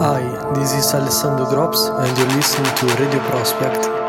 Hi, this is Alessandro Grops and you're listening to Radio Prospect.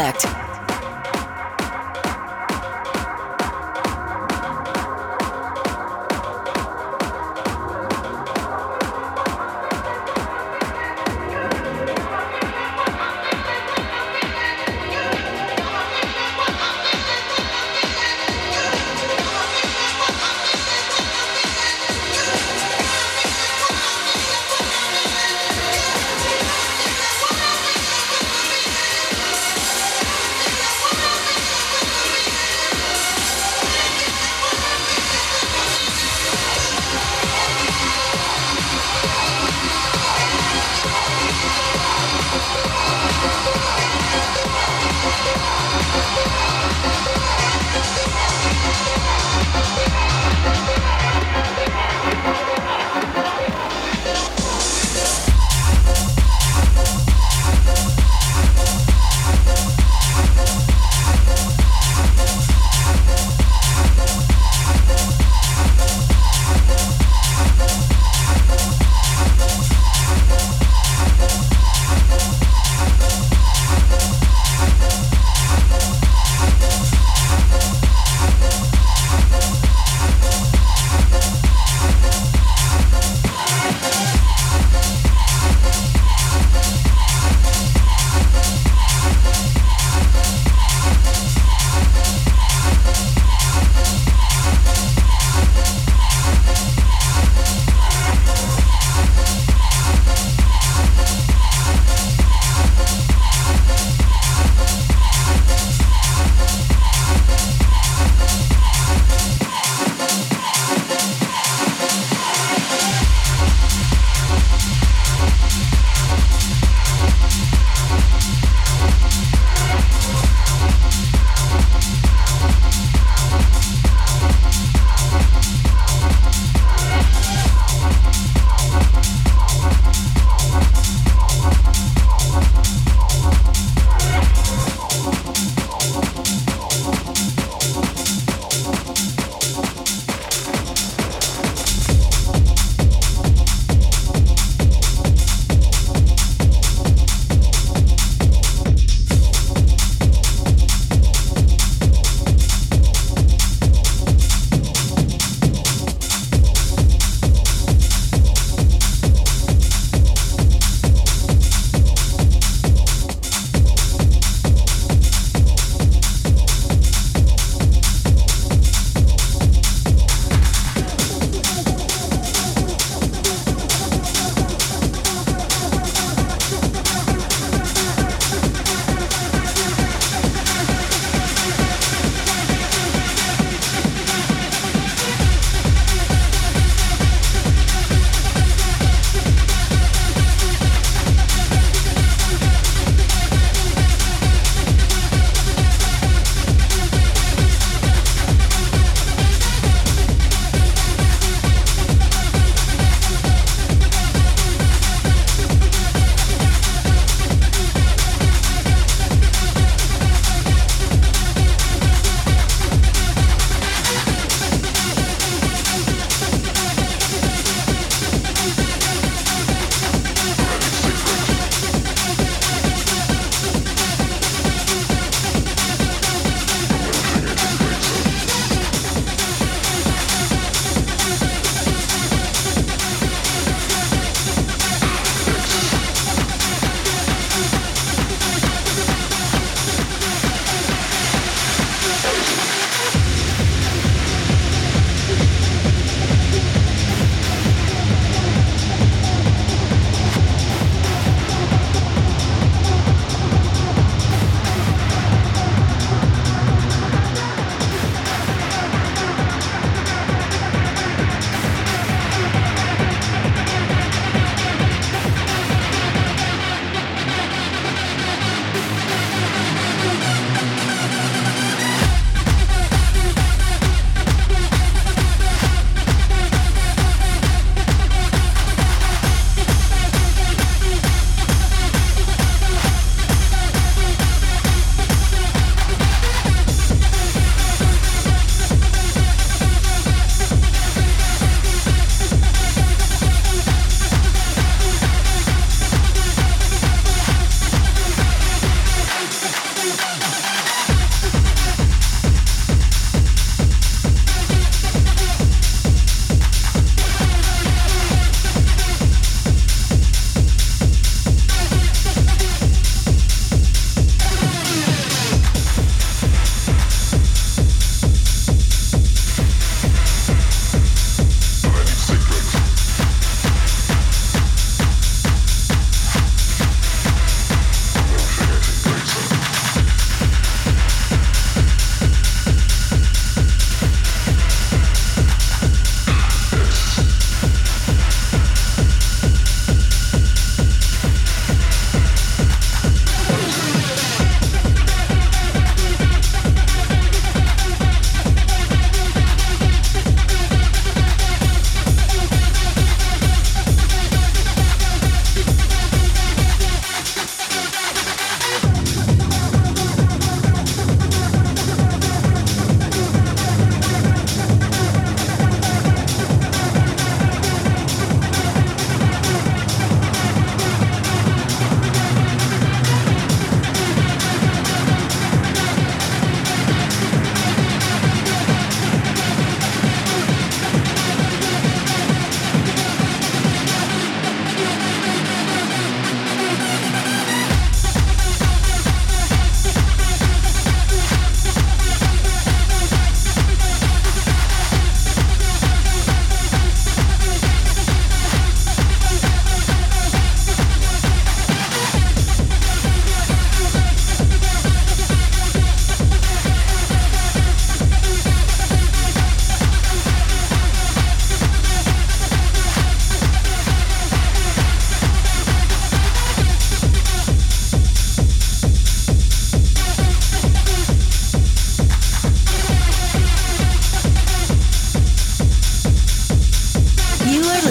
Radio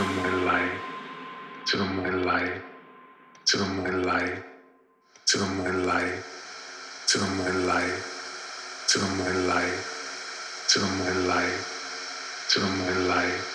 the moonlight, to the moonlight, to the moonlight, to the moonlight, to the moonlight, to the moonlight, to the moonlight, to the moonlight.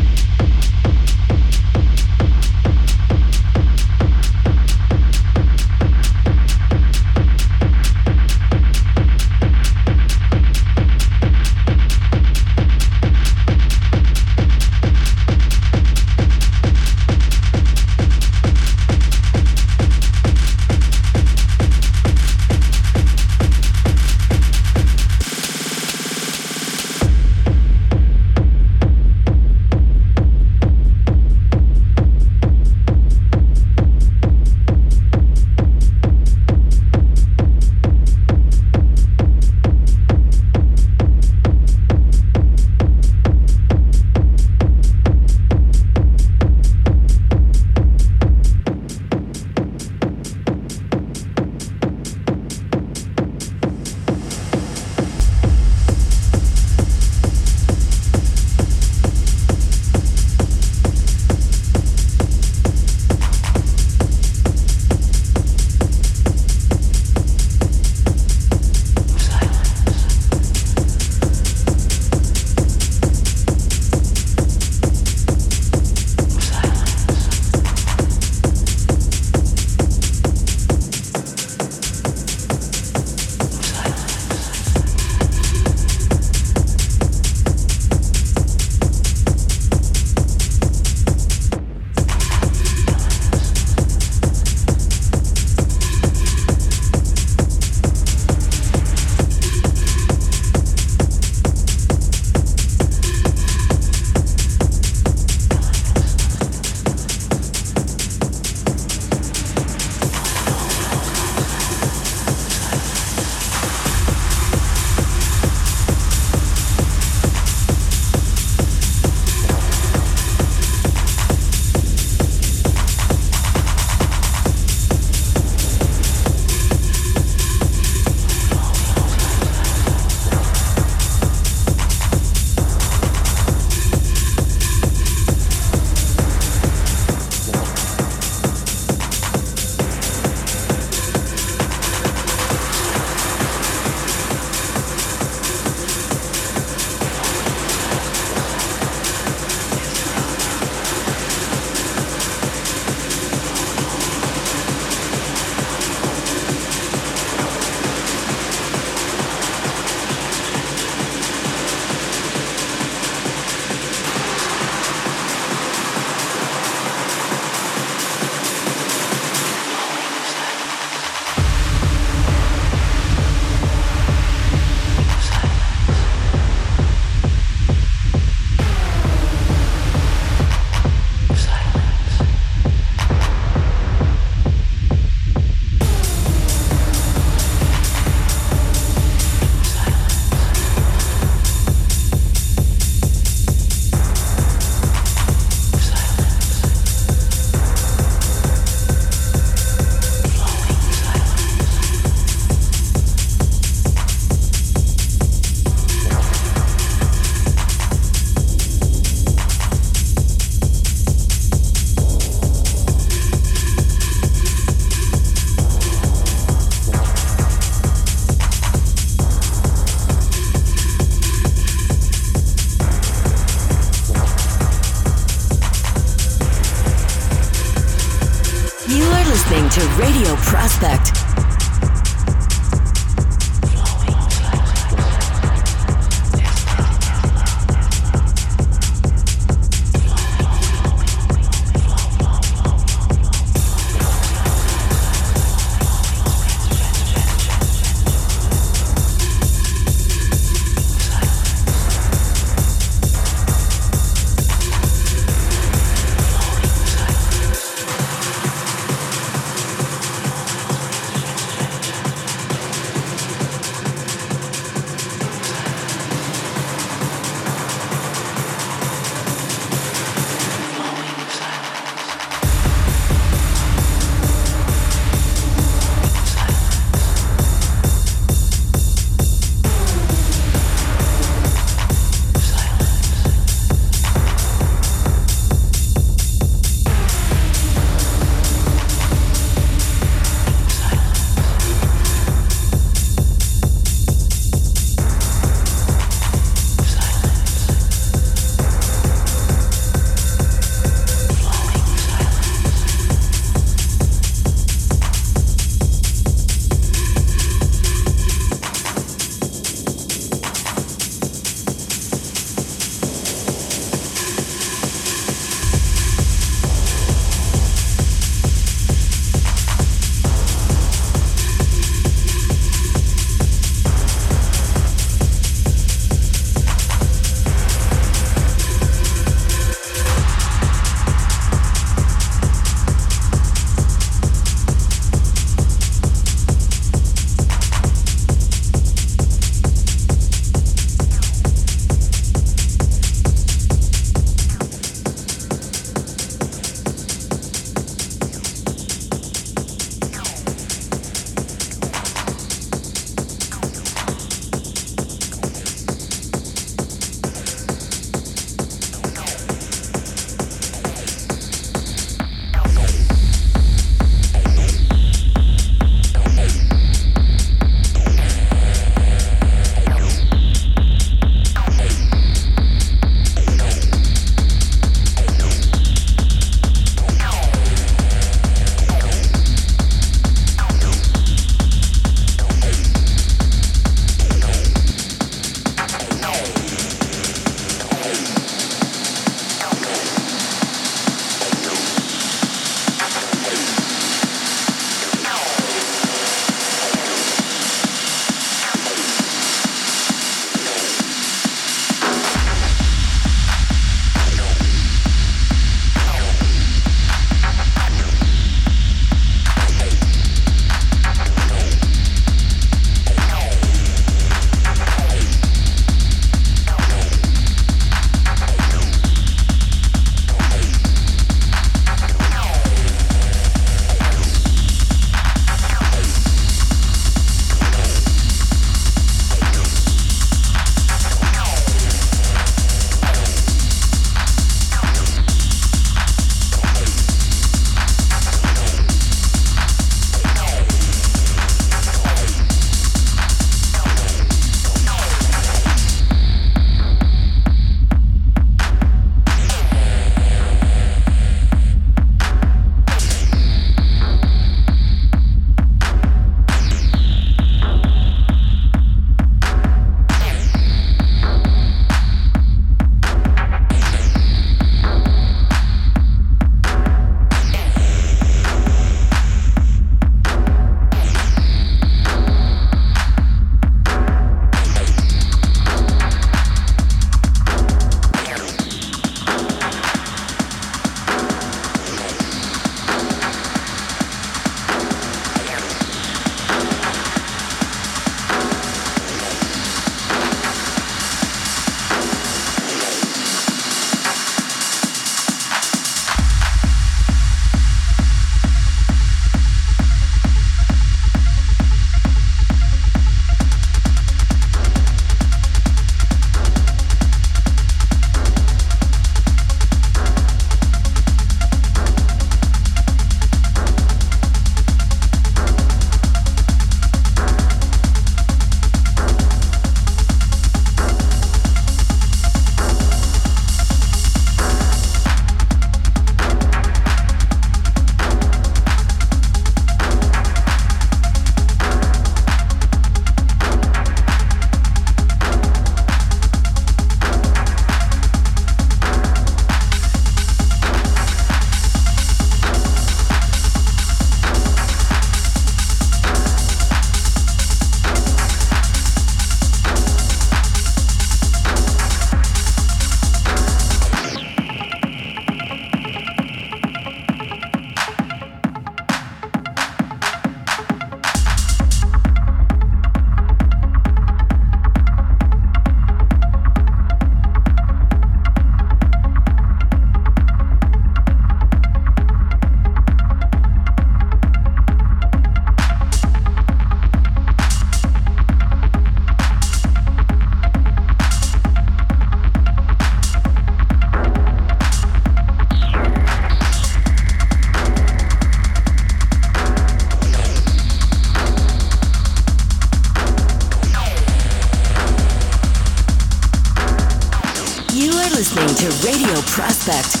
Prospect.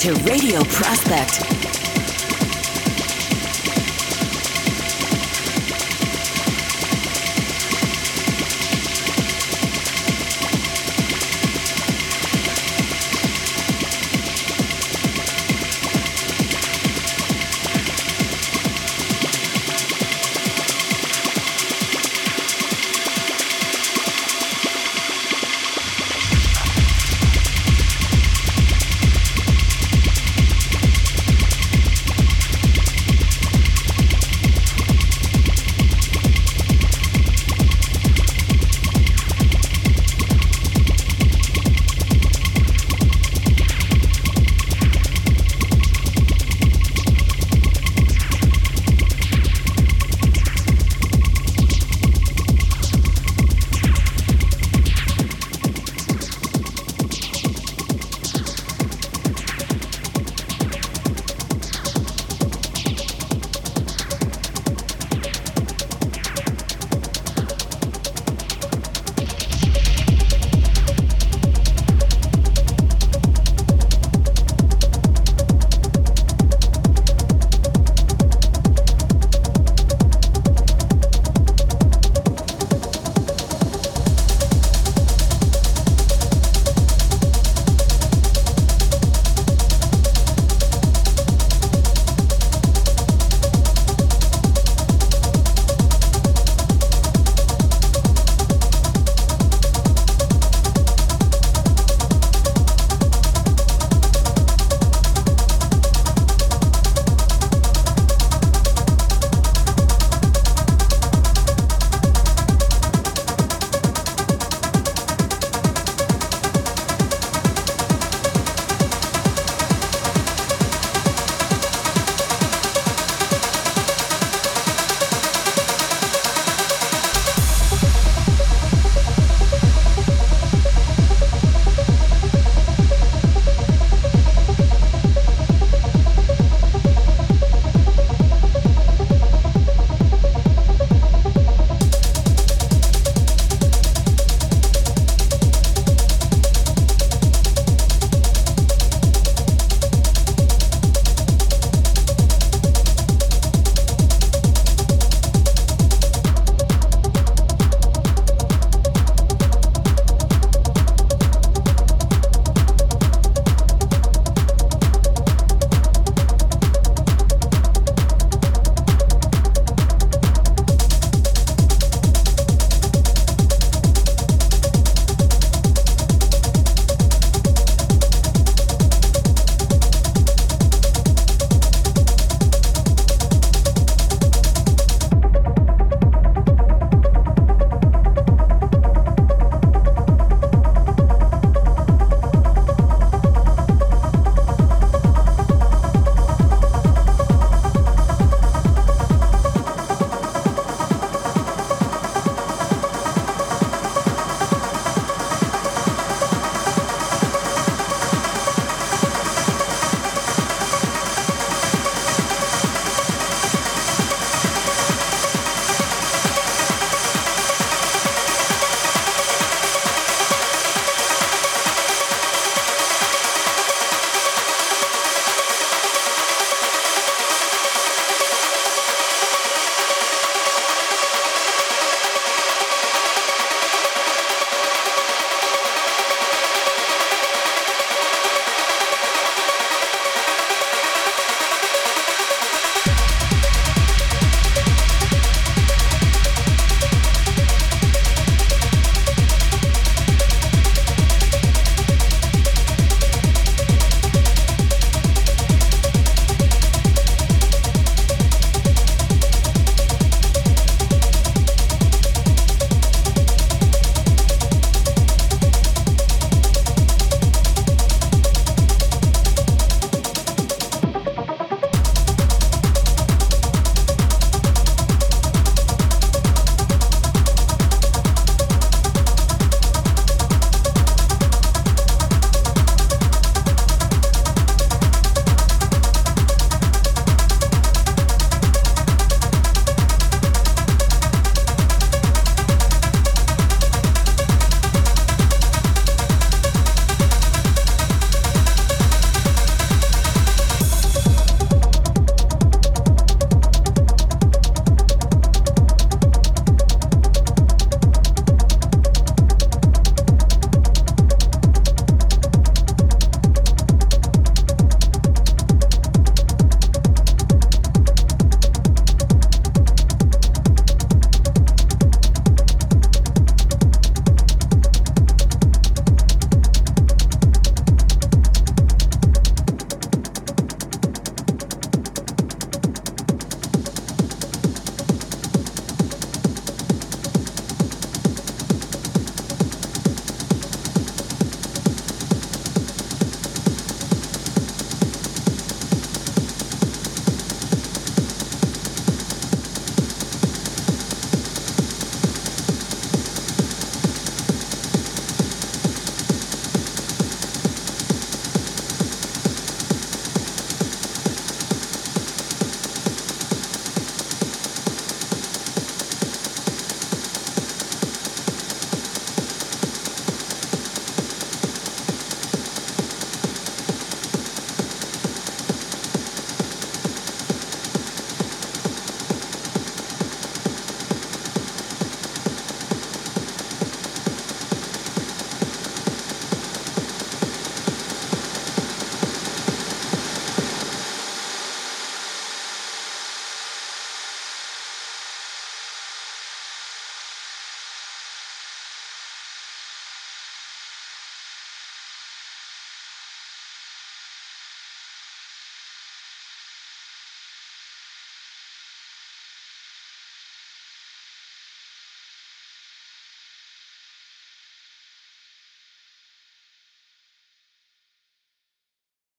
To Radio Prospect.